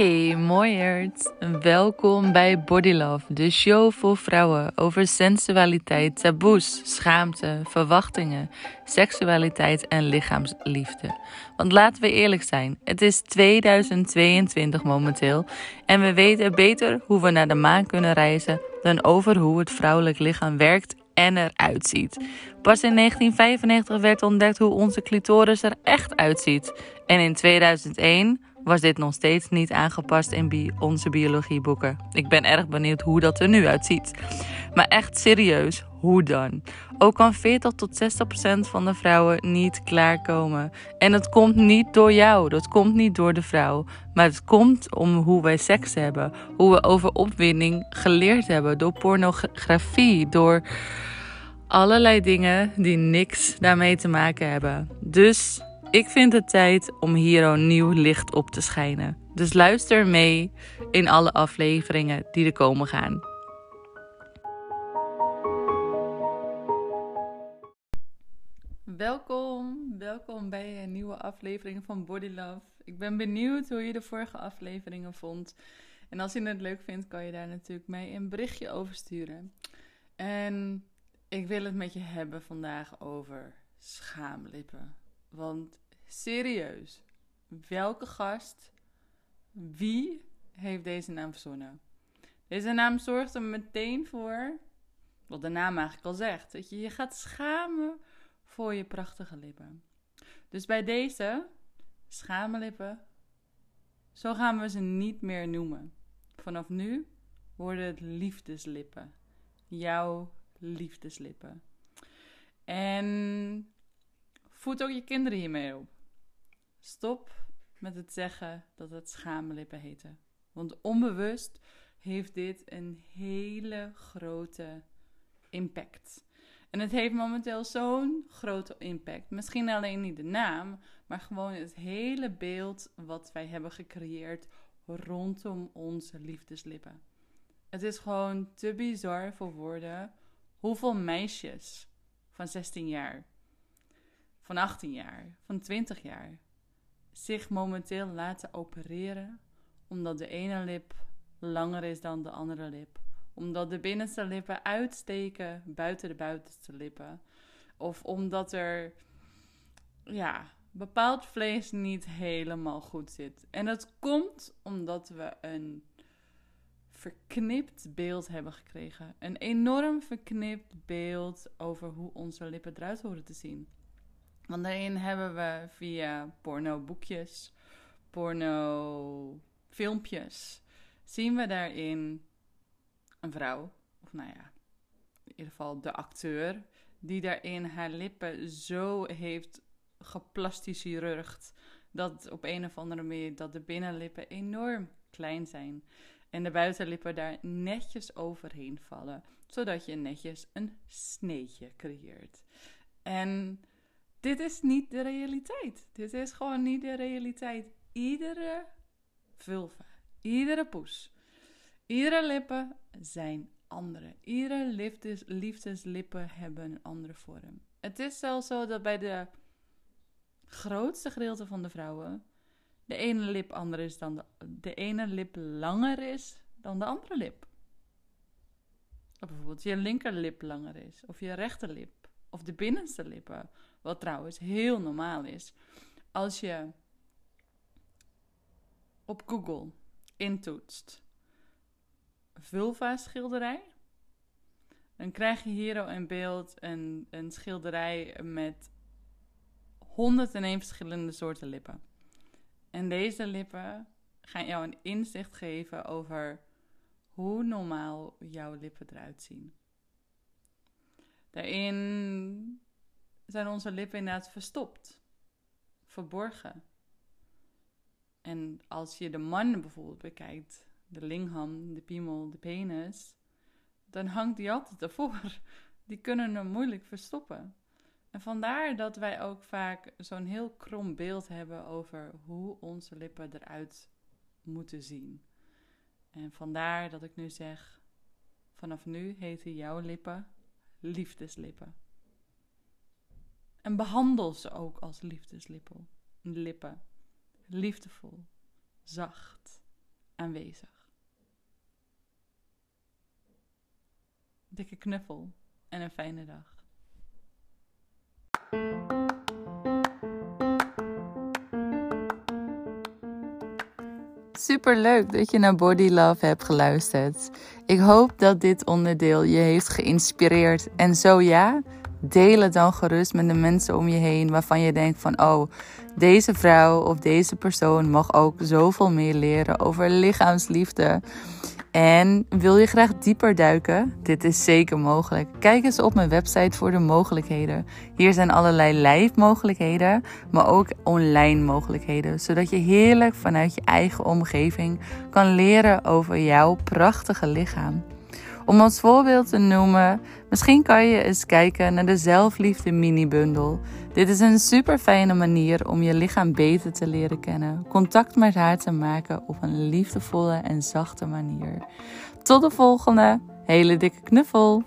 Hey mooiert, welkom bij Body Love, de show voor vrouwen over sensualiteit, taboes, schaamte, verwachtingen, seksualiteit en lichaamsliefde. Want laten we eerlijk zijn, het is 2022 momenteel en we weten beter hoe we naar de maan kunnen reizen dan over hoe het vrouwelijk lichaam werkt en eruit ziet. Pas in 1995 werd ontdekt hoe onze clitoris er echt uitziet. En in 2001 was dit nog steeds niet aangepast in onze biologieboeken. Ik ben erg benieuwd hoe dat er nu uitziet. Maar echt serieus, hoe dan? Ook kan 40 tot 60 procent van de vrouwen niet klaarkomen. En dat komt niet door jou, dat komt niet door de vrouw. Maar het komt om hoe wij seks hebben. Hoe we over opwinding geleerd hebben. Door pornografie, door allerlei dingen die niks daarmee te maken hebben. Dus ik vind het tijd om hier een nieuw licht op te schijnen. Dus luister mee in alle afleveringen die er komen gaan. Welkom, welkom bij een nieuwe aflevering van Body Love. Ik ben benieuwd hoe je de vorige afleveringen vond. En als je het leuk vindt, kan je daar natuurlijk mee een berichtje over sturen. En ik wil het met je hebben vandaag over schaamlippen. Want serieus, welke gast, wie heeft deze naam verzonnen? Deze naam zorgt er meteen voor, wat de naam eigenlijk al zegt, dat je je gaat schamen voor je prachtige lippen. Dus bij deze schaamlippen, zo gaan we ze niet meer noemen. Vanaf nu worden het liefdeslippen. Jouw liefdeslippen. En voed ook je kinderen hiermee op. Stop met het zeggen dat het schaamlippen heten. Want onbewust heeft dit een hele grote impact. En het heeft momenteel zo'n grote impact. Misschien alleen niet de naam, maar gewoon het hele beeld wat wij hebben gecreëerd rondom onze liefdeslippen. Het is gewoon te bizar voor woorden hoeveel meisjes van 16 jaar, van 18 jaar, van 20 jaar zich momenteel laten opereren omdat de ene lip langer is dan de andere lip. Omdat de binnenste lippen uitsteken buiten de buitenste lippen. Of omdat er ja, bepaald vlees niet helemaal goed zit. En dat komt omdat we een verknipt beeld hebben gekregen. Een enorm verknipt beeld over hoe onze lippen eruit horen te zien. Want daarin hebben we via porno-boekjes, porno-filmpjes, zien we daarin een vrouw, of nou ja, in ieder geval de acteur, die daarin haar lippen zo heeft geplastichirurgd dat op een of andere manier dat de binnenlippen enorm klein zijn en de buitenlippen daar netjes overheen vallen, zodat je netjes een sneetje creëert. En dit is niet de realiteit. Dit is gewoon niet de realiteit. Iedere vulva, iedere poes, iedere lippen zijn andere. Iedere liefdes, liefdeslippen hebben een andere vorm. Het is zelfs zo dat bij de grootste gedeelte van de vrouwen de ene lip anders is dan de, de ene lip langer is dan de andere lip. Of bijvoorbeeld je linkerlip langer is, of je rechterlip, of de binnenste lippen. Wat trouwens heel normaal is. Als je op Google intoetst vulva schilderij, dan krijg je hier in beeld een, een schilderij met 101 verschillende soorten lippen. En deze lippen gaan jou een inzicht geven over hoe normaal jouw lippen eruit zien. Daarin zijn onze lippen inderdaad verstopt, verborgen. En als je de man bijvoorbeeld bekijkt, de lingham, de piemel, de penis, dan hangt die altijd ervoor. Die kunnen hem moeilijk verstoppen. En vandaar dat wij ook vaak zo'n heel krom beeld hebben over hoe onze lippen eruit moeten zien. En vandaar dat ik nu zeg: vanaf nu heten jouw lippen liefdeslippen. En behandel ze ook als liefdeslippen. Lippen. Liefdevol. Zacht. aanwezig. Dikke knuffel en een fijne dag. Super leuk dat je naar Body Love hebt geluisterd. Ik hoop dat dit onderdeel je heeft geïnspireerd. En zo ja, deel het dan gerust met de mensen om je heen waarvan je denkt van oh, deze vrouw of deze persoon mag ook zoveel meer leren over lichaamsliefde. En wil je graag dieper duiken? Dit is zeker mogelijk. Kijk eens op mijn website voor de mogelijkheden. Hier zijn allerlei live mogelijkheden, maar ook online mogelijkheden, zodat je heerlijk vanuit je eigen omgeving kan leren over jouw prachtige lichaam. Om als voorbeeld te noemen, misschien kan je eens kijken naar de zelfliefde mini-bundel. Dit is een super fijne manier om je lichaam beter te leren kennen, contact met haar te maken op een liefdevolle en zachte manier. Tot de volgende, hele dikke knuffel!